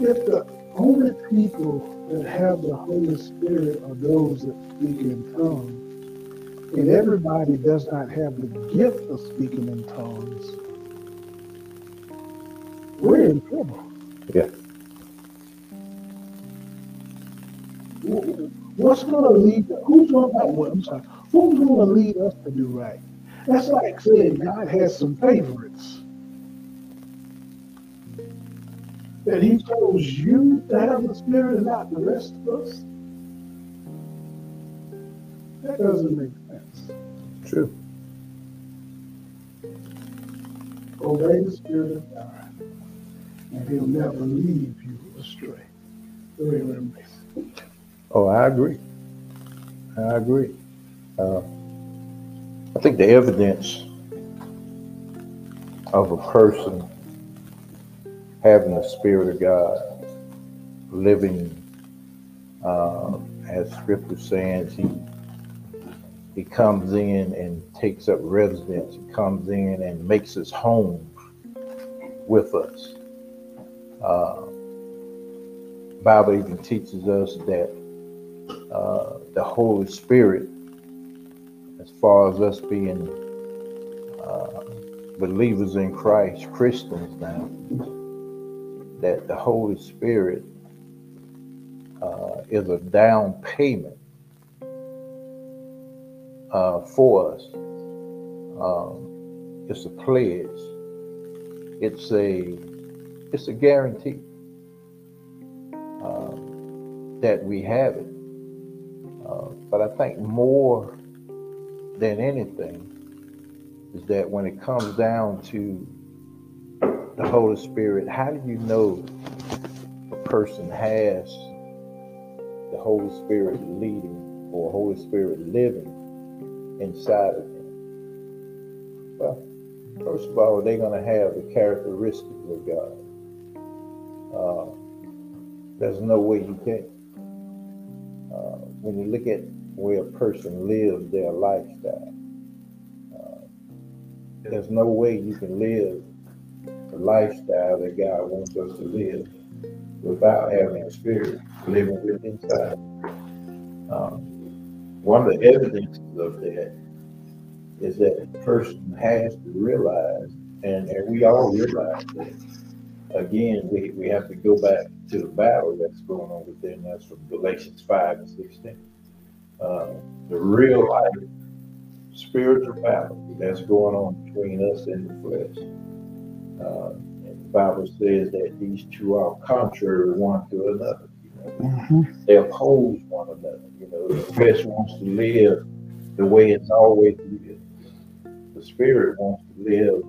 if the only people that have the Holy Spirit are those that speak in tongues, and everybody does not have the gift of speaking in tongues, we're in trouble. Yeah. What's going to lead? Who's going to? Well, I'm sorry. Who's going to lead us to do right? That's like saying God has some favorites that He chose you to have the Spirit and not the rest of us. That doesn't make sense. True. Obey the Spirit of God, and He'll never leave you astray. Amazing. Oh, I agree. I agree. Uh, I think the evidence of a person having the Spirit of God, living, uh, as Scripture says, he he comes in and takes up residence. He comes in and makes his home with us. Uh, Bible even teaches us that uh, the Holy Spirit, as far as us being uh, believers in Christ, Christians now, that the Holy Spirit uh, is a down payment uh, for us. Um, it's a pledge. It's a it's a guarantee um, that we have it. Uh, but I think more than anything is that when it comes down to the Holy Spirit, how do you know a person has the Holy Spirit leading or Holy Spirit living inside of them? Well, first of all, they're going to have the characteristics of God. Uh, there's no way you can. When you look at where a person lives their lifestyle, uh, there's no way you can live the lifestyle that God wants us to live without having a spirit living within inside. Um, one of the evidences of that is that a person has to realize, and, and we all realize that, again, we, we have to go back to the battle that's going on within us from Galatians 5 and 16. Uh, the real life spiritual battle that's going on between us and the flesh. Uh, and the Bible says that these two are contrary one to another. You know? Mm-hmm. They oppose one another. You know, the flesh wants to live the way it's always lived. The spirit wants to live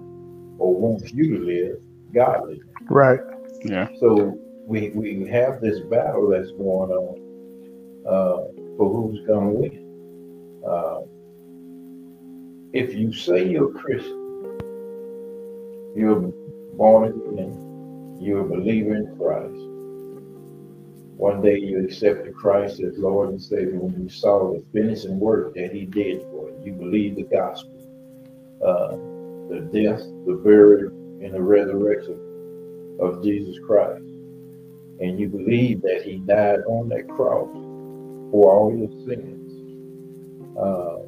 or wants you to live godly. Right. Yeah. So we we have this battle that's going on uh, for who's going to win. Uh, if you say you're a Christian, you're born again, you're a believer in Christ. One day you accepted Christ as Lord and Savior when you saw the finishing work that He did for you. You believe the gospel, uh, the death, the burial, and the resurrection of Jesus Christ. And you believe that He died on that cross for all your sins. Uh,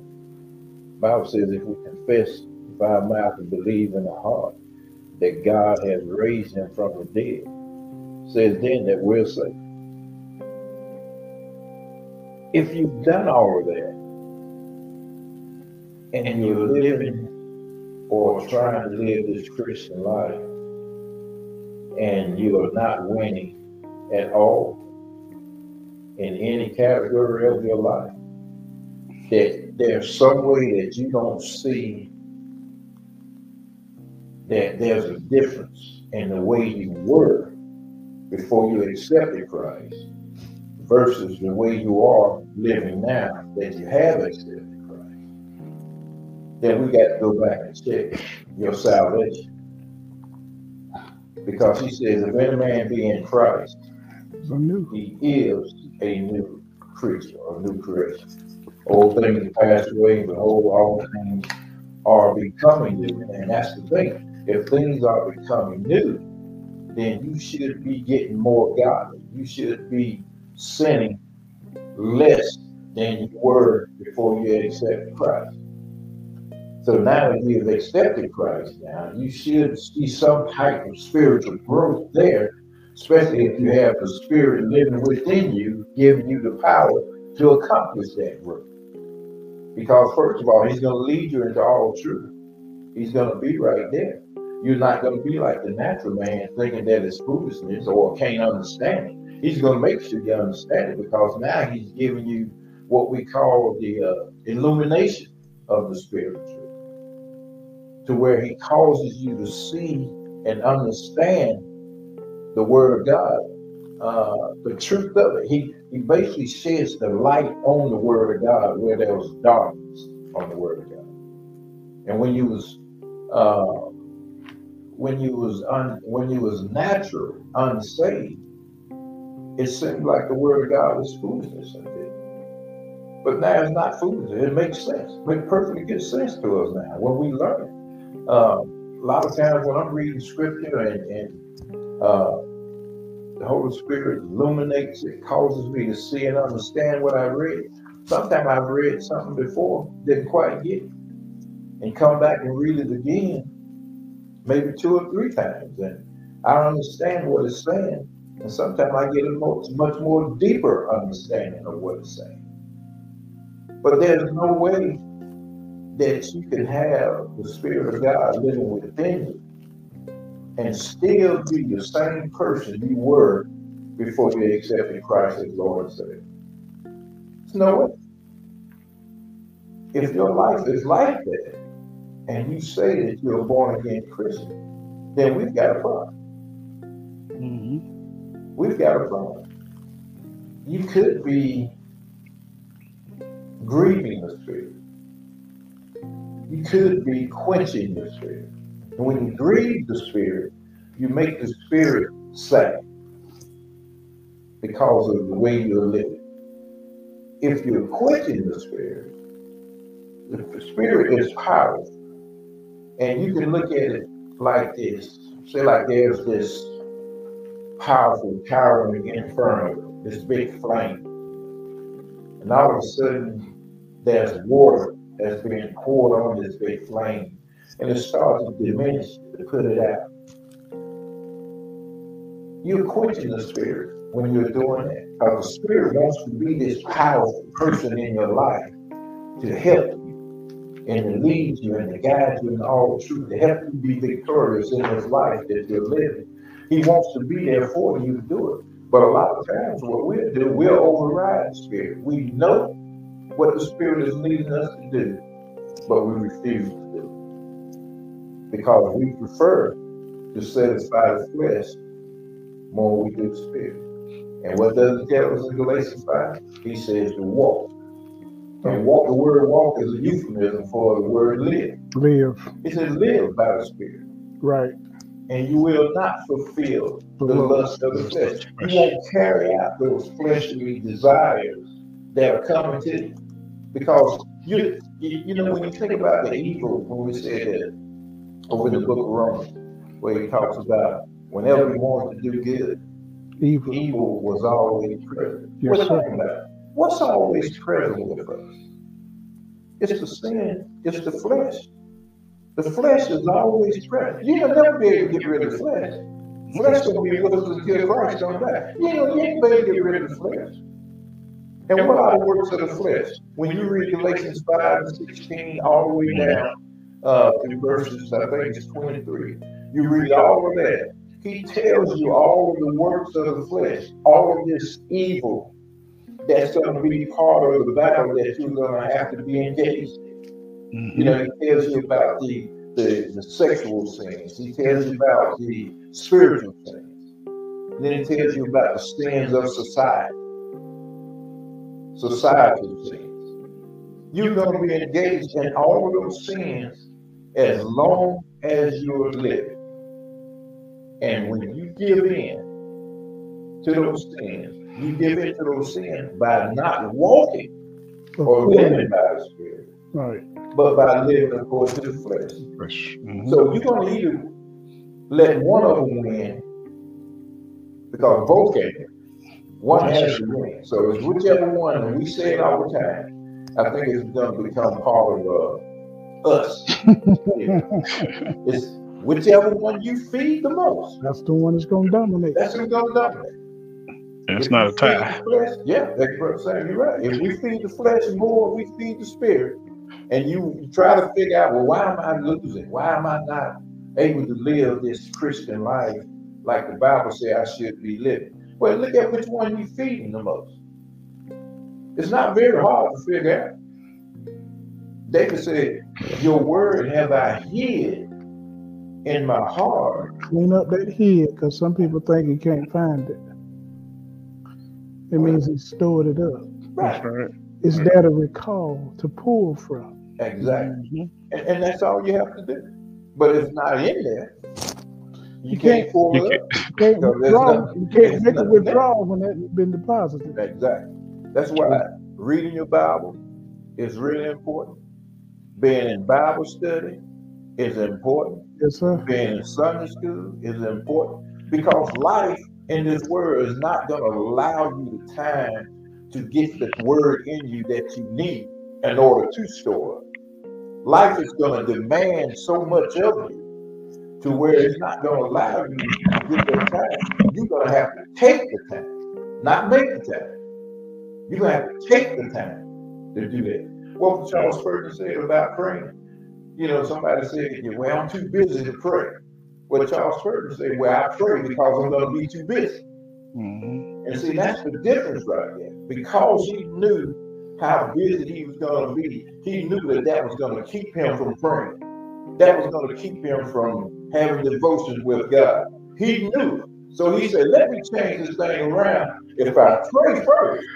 Bible says if we confess with our mouth and believe in our heart that God has raised him from the dead, says then that we're saved. If you've done all of that and you're living or trying to live this Christian life and you are not winning at all in any category of your life, that there's some way that you don't see that there's a difference in the way you were before you accepted Christ versus the way you are living now that you have accepted Christ, then we got to go back and check your salvation. Because he says, if any man be in Christ, he is a new creature or a new creation. Old things have passed away, behold, all things are becoming new. And that's the thing. If things are becoming new, then you should be getting more godly. You should be sinning less than you were before you accepted Christ. So now that you've accepted Christ now, you should see some type of spiritual growth there, especially if you have the spirit living within you, giving you the power to accomplish that growth. Because first of all, he's going to lead you into all truth. He's going to be right there. You're not going to be like the natural man thinking that it's foolishness or can't understand it. He's going to make sure you understand it because now he's giving you what we call the uh, illumination of the spiritual to where he causes you to see and understand the word of God, uh, the truth of it. He he basically sheds the light on the word of God where there was darkness on the word of God. And when you was uh, when you was un, when you was natural, unsaved, it seemed like the word of God was foolishness. But now it's not foolishness. It makes sense. It makes perfectly good sense to us now when we learn it. Uh, a lot of times when I'm reading scripture and, and uh, the Holy Spirit illuminates it, causes me to see and understand what I read. Sometimes I've read something before, didn't quite get it, and come back and read it again, maybe two or three times, and I understand what it's saying. And sometimes I get a much, much more deeper understanding of what it's saying. But there's no way that you can have the Spirit of God living within you and still be the same person you were before you accepted Christ as Lord and Savior. There's no way. If your life is like that, and you say that you're a born again Christian, then we've got a problem. Mm-hmm. We've got a problem. You could be grieving the Spirit. You could be quenching the Spirit. And when you grieve the Spirit, you make the Spirit sad because of the way you're living. If you're quenching the Spirit, the Spirit is powerful. And you can look at it like this. Say like there's this powerful, towering inferno, this big flame. And all of a sudden, there's water that's being poured on this big flame, and it starts to diminish to put it out. You're quenching the spirit when you're doing that. Because the spirit wants to be this powerful person in your life to help you and to lead you and to guide you in all the truth, to help you be victorious in this life that you're living. He wants to be there for you to do it. But a lot of times, what we'll do, we'll override the spirit. We know what the spirit is leading us to do, but we refuse to do it because we prefer to satisfy the flesh more we do the spirit. And what does it tell us in Galatians 5? He says to walk. And walk, the word walk is a euphemism for the word live. Live. It says live by the spirit. Right. And you will not fulfill the lust of the flesh. You won't carry out those fleshly desires that are coming to you. Because you, you, you know, when you think about the evil, when we said that over in the book of Romans, where he talks about whenever he wants to do good, Evil. evil was always present. Yes, sir. talking about? What's always present with us? It's the sin, it's the flesh. The flesh is always present. You'll never be able to get rid of the flesh. Flesh gonna be with us until Christ comes back. You know, you ain't able to get rid of the flesh. And what are the works of the flesh? When you read Galatians 5 and 16 all the way down uh, through verses, I think it's 23, you read all of that. He tells you all of the works of the flesh, all of this evil that's going to be part of the battle that you're going to have to be engaged in. You know, he tells you about the, the, the sexual sins. He tells you about the spiritual sins. And then he tells you about the sins of society. Societal sins. You're going to be engaged in all of those sins as long as you're living. And when you give in to those sins, you give in to those sins by not walking or living by the Spirit, Right. but by living according to the flesh. Fresh. Mhm. So you're going to either let one of them win, because both can. One has to win. So it's whichever one, and we say it all the time. I think it's going to become part of uh, us. It's whichever one you feed the most. That's the one that's gonna dominate. That's who's going to dominate. It's If not a tie. flesh- Yeah, that's what I'm saying. You're right. If we feed the flesh more, we feed the spirit. And you try to figure out, well, why am I losing? Why am I not able to live this Christian life like the Bible says I should be living? Well, look at which one you're feeding the most. It's not very hard to figure out. David said, Your word have I hid in my heart. Clean up that head, because some people think he can't find it. It means he stored it up. That's right. It's there to recall, to pull from. Exactly. Mhm. And, and that's all you have to do. But if it's not in there, you, You can't, can't- pull you it up. You can't there's withdraw. You can't make a withdrawal when that's been deposited. Exactly. That's why reading your Bible is really important. Being in Bible study is important. Yes, sir. Being in Sunday school is important because life in this world is not going to allow you the time to get the word in you that you need in order to store. Life is going to demand so much of you to where it's not going to allow you to get that time. You're going to have to take the time, not make the time. You're going to have to take the time to do that. What Charles Spurgeon said about praying. You know, somebody said, well, I'm too busy to pray. Well, Charles Spurgeon said, well, I pray because I'm going to be too busy. Mhm. And see, that's the difference right there. Because he knew how busy he was going to be, he knew that that was going to keep him from praying. That was going to keep him from having devotion with God. He knew. So he said, let me change this thing around. If I pray first,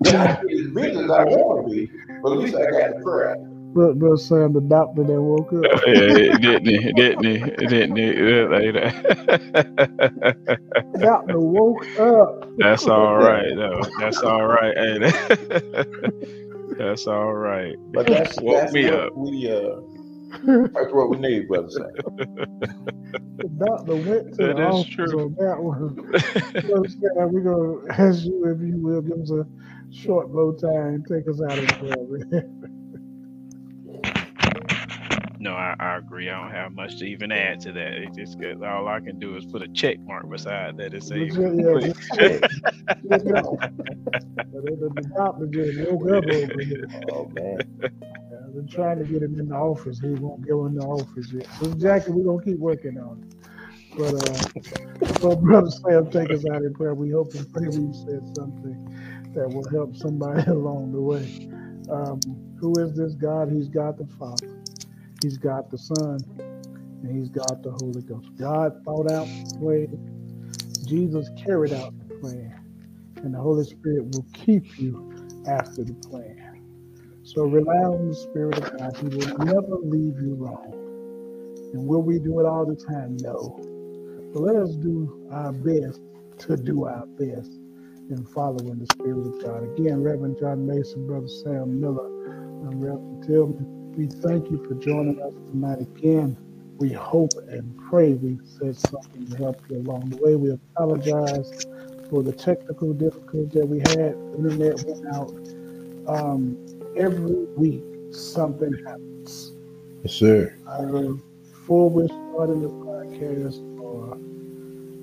then I can get as busy as I want to be, but at least I got to pray. Brother, brother Sam, the doctor that woke up. Yeah, didn't he? Didn't he? Didn't he? The doctor woke up. That's all right, though. That's all right. Hey, that- that's all right. But that's, Woke that's me what up. we uh that's what we need, brother Sam. The doctor went to That the office true. on that one. Brother Sam, we're going to ask you, if you will, give us a short low time and take us out of the No, I, I, agree. I don't have much to even add to that. It just cause all I can do is put a check mark beside that and say, yeah, yeah, the doctor just woke up over here. Oh man. Been trying to get him in the office. He won't go in the office yet. So Jackie, we're gonna keep working on it. But uh, so Brother Sam, take us out in prayer. We hope and pray we've said something that will help somebody along the way. Um, who is this God? He's God the Father. He's got the Son, and He's got the Holy Ghost. God thought out the plan. Jesus carried out the plan, and the Holy Spirit will keep you after the plan. So rely on the Spirit of God. He will never leave you wrong. And will we do it all the time? No. But let us do our best to do our best in following the Spirit of God. Again, Reverend John Mason, Brother Sam Miller, and Reverend Tillman we thank you for joining us tonight again. We hope and pray we said something to help you along the way. We apologize for the technical difficulties that we had. The internet went out. Um, every week, something happens. Yes, sir. Either before we're starting the podcast or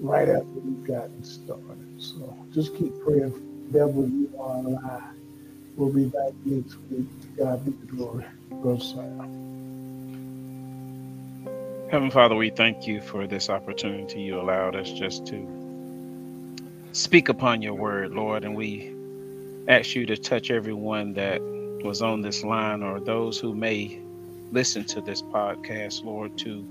right after we've gotten started. So just keep praying. Devil, you are alive. We'll be back next week. God be the glory. Go Sam. Heavenly Father, we thank you for this opportunity you allowed us just to speak upon your word, Lord. And we ask you to touch everyone that was on this line or those who may listen to this podcast, Lord, to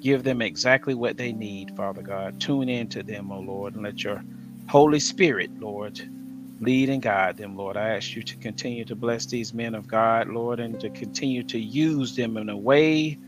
give them exactly what they need, Father God. Tune in to them, O Lord, and let your Holy Spirit, Lord, lead and guide them, Lord. I ask you to continue to bless these men of God, Lord, and to continue to use them in a way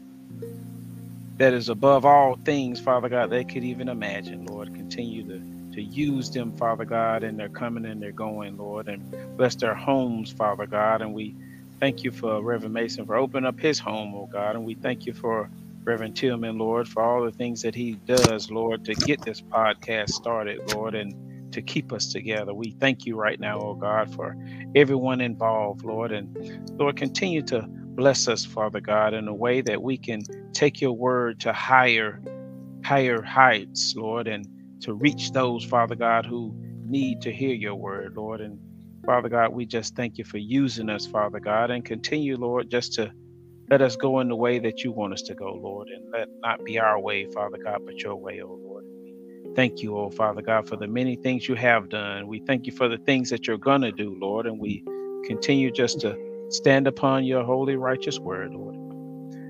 that is above all things, Father God, they could even imagine, Lord. Continue to, to use them, Father God, and they're coming and they're going, Lord, and bless their homes, Father God. And we thank you for Reverend Mason for opening up his home, oh God. And we thank you for Reverend Tillman, Lord, for all the things that he does, Lord, to get this podcast started, Lord. And to keep us together. We thank you right now, oh God, for everyone involved, Lord. And Lord, continue to bless us, Father God, in a way that we can take your word to higher, higher heights, Lord, and to reach those, Father God, who need to hear your word, Lord. And Father God, we just thank you for using us, Father God, and continue, Lord, just to let us go in the way that you want us to go, Lord, and let not be our way, Father God, but your way, oh Lord. Thank you, oh Father God, for the many things you have done. We thank you for the things that you're going to do, Lord, and we continue just to stand upon your holy, righteous word, Lord.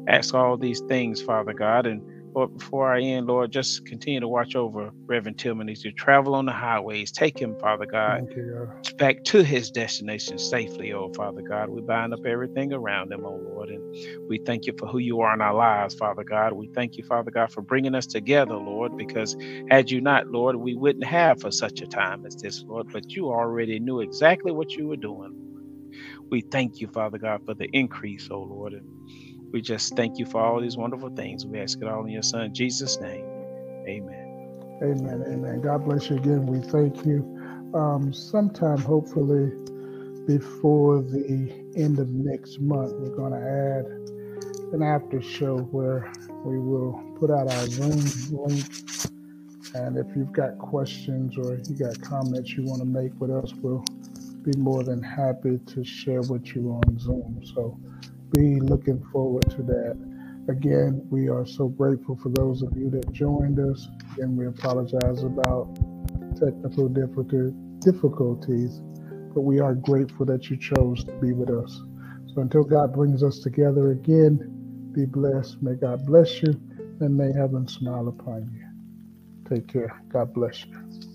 Ask all these things, Father God, and Lord, before I end, Lord, just continue to watch over Reverend Tillman as you travel on the highways. Take him, Father God, you, God, back to his destination safely, oh Father God. We bind up everything around him, oh Lord, and we thank you for who you are in our lives, Father God. We thank you, Father God, for bringing us together, Lord, because had you not, Lord, we wouldn't have for such a time as this, Lord, but you already knew exactly what you were doing. We thank you, Father God, for the increase, oh Lord. And we just thank you for all these wonderful things. We ask it all in your son, Jesus' name. Amen. Amen. Amen. God bless you again. We thank you. Um, sometime, hopefully, before the end of next month, we're going to add an after show where we will put out our Zoom link. And if you've got questions or you got comments you want to make with us, we'll be more than happy to share with you on Zoom. So be looking forward to that. Again, we are so grateful for those of you that joined us. and we apologize about technical difficulties, but we are grateful that you chose to be with us. So until God brings us together again, be blessed. May God bless you and may heaven smile upon you. Take care. God bless you.